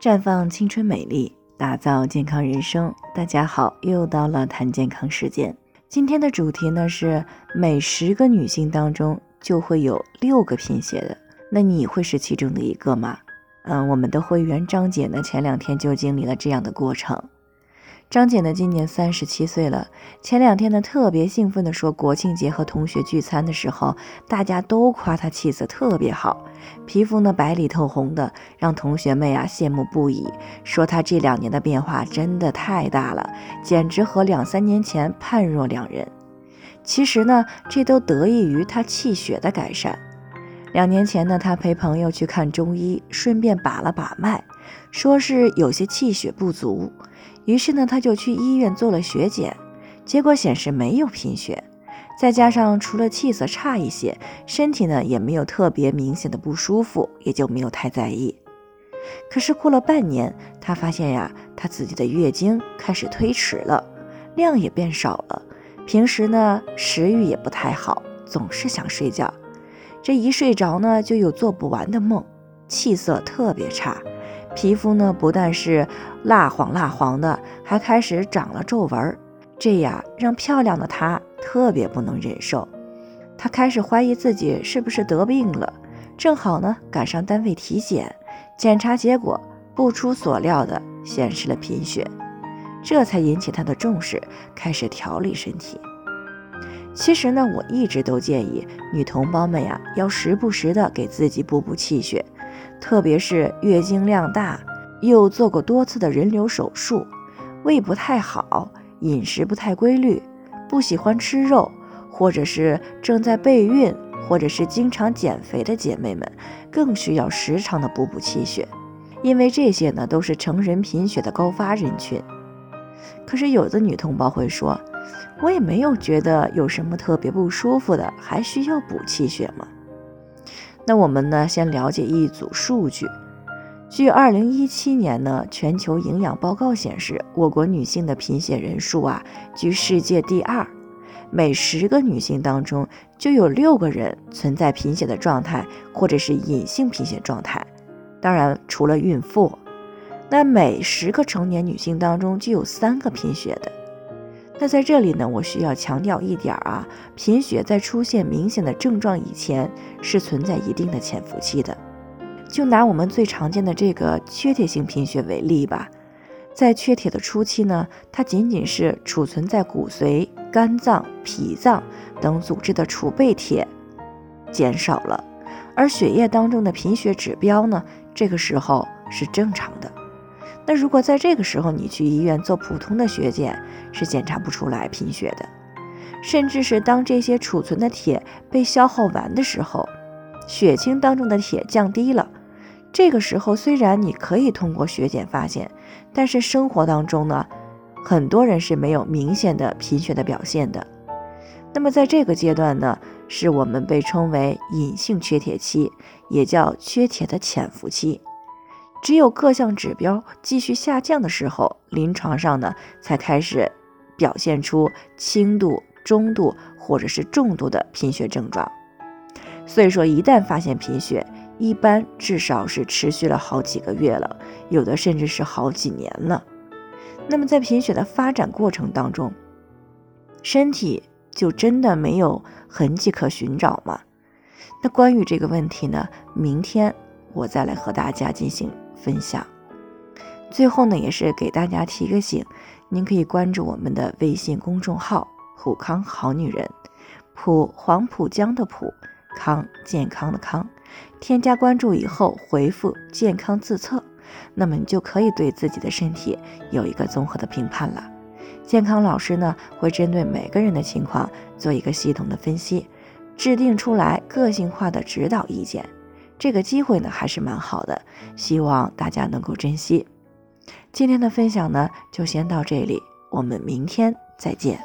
绽放青春美丽，打造健康人生。大家好，又到了谈健康时间。今天的主题呢是每十个女性当中就会有六个贫血的，那你会是其中的一个吗？嗯，我们的会员张姐呢前两天就经历了这样的过程。张姐呢，今年三十七岁了。前两天呢，特别兴奋地说，国庆节和同学聚餐的时候，大家都夸她气色特别好，皮肤呢白里透红的，让同学们呀羡慕不已，说她这两年的变化真的太大了，简直和两三年前判若两人。其实呢，这都得益于她气血的改善。两年前呢，他陪朋友去看中医，顺便把了把脉，说是有些气血不足。于是呢，他就去医院做了血检，结果显示没有贫血，再加上除了气色差一些，身体呢也没有特别明显的不舒服，也就没有太在意。可是过了半年，他发现呀，他自己的月经开始推迟了，量也变少了，平时呢食欲也不太好，总是想睡觉，这一睡着呢就有做不完的梦，气色特别差。皮肤呢，不但是蜡黄蜡黄的，还开始长了皱纹，这样让漂亮的她特别不能忍受。她开始怀疑自己是不是得病了。正好呢，赶上单位体检，检查结果不出所料的显示了贫血，这才引起她的重视，开始调理身体。其实呢，我一直都建议女同胞们呀，要时不时的给自己补补气血。特别是月经量大，又做过多次的人流手术，胃不太好，饮食不太规律，不喜欢吃肉，或者是正在备孕，或者是经常减肥的姐妹们，更需要时常的补补气血，因为这些呢都是成人贫血的高发人群。可是有的女同胞会说，我也没有觉得有什么特别不舒服的，还需要补气血吗？那我们呢，先了解一组数据。据二零一七年呢全球营养报告显示，我国女性的贫血人数啊居世界第二，每十个女性当中就有六个人存在贫血的状态，或者是隐性贫血状态。当然，除了孕妇，那每十个成年女性当中就有三个贫血的。那在这里呢，我需要强调一点啊，贫血在出现明显的症状以前是存在一定的潜伏期的。就拿我们最常见的这个缺铁性贫血为例吧，在缺铁的初期呢，它仅仅是储存在骨髓、肝脏、脾脏等组织的储备铁减少了，而血液当中的贫血指标呢，这个时候是正常的。那如果在这个时候你去医院做普通的血检，是检查不出来贫血的。甚至是当这些储存的铁被消耗完的时候，血清当中的铁降低了，这个时候虽然你可以通过血检发现，但是生活当中呢，很多人是没有明显的贫血的表现的。那么在这个阶段呢，是我们被称为隐性缺铁期，也叫缺铁的潜伏期。只有各项指标继续下降的时候，临床上呢才开始表现出轻度、中度或者是重度的贫血症状。所以说，一旦发现贫血，一般至少是持续了好几个月了，有的甚至是好几年了。那么在贫血的发展过程当中，身体就真的没有痕迹可寻找吗？那关于这个问题呢，明天我再来和大家进行。分享，最后呢，也是给大家提个醒，您可以关注我们的微信公众号“普康好女人”，普黄浦江的浦康健康的康，添加关注以后回复“健康自测”，那么你就可以对自己的身体有一个综合的评判了。健康老师呢，会针对每个人的情况做一个系统的分析，制定出来个性化的指导意见。这个机会呢还是蛮好的，希望大家能够珍惜。今天的分享呢就先到这里，我们明天再见。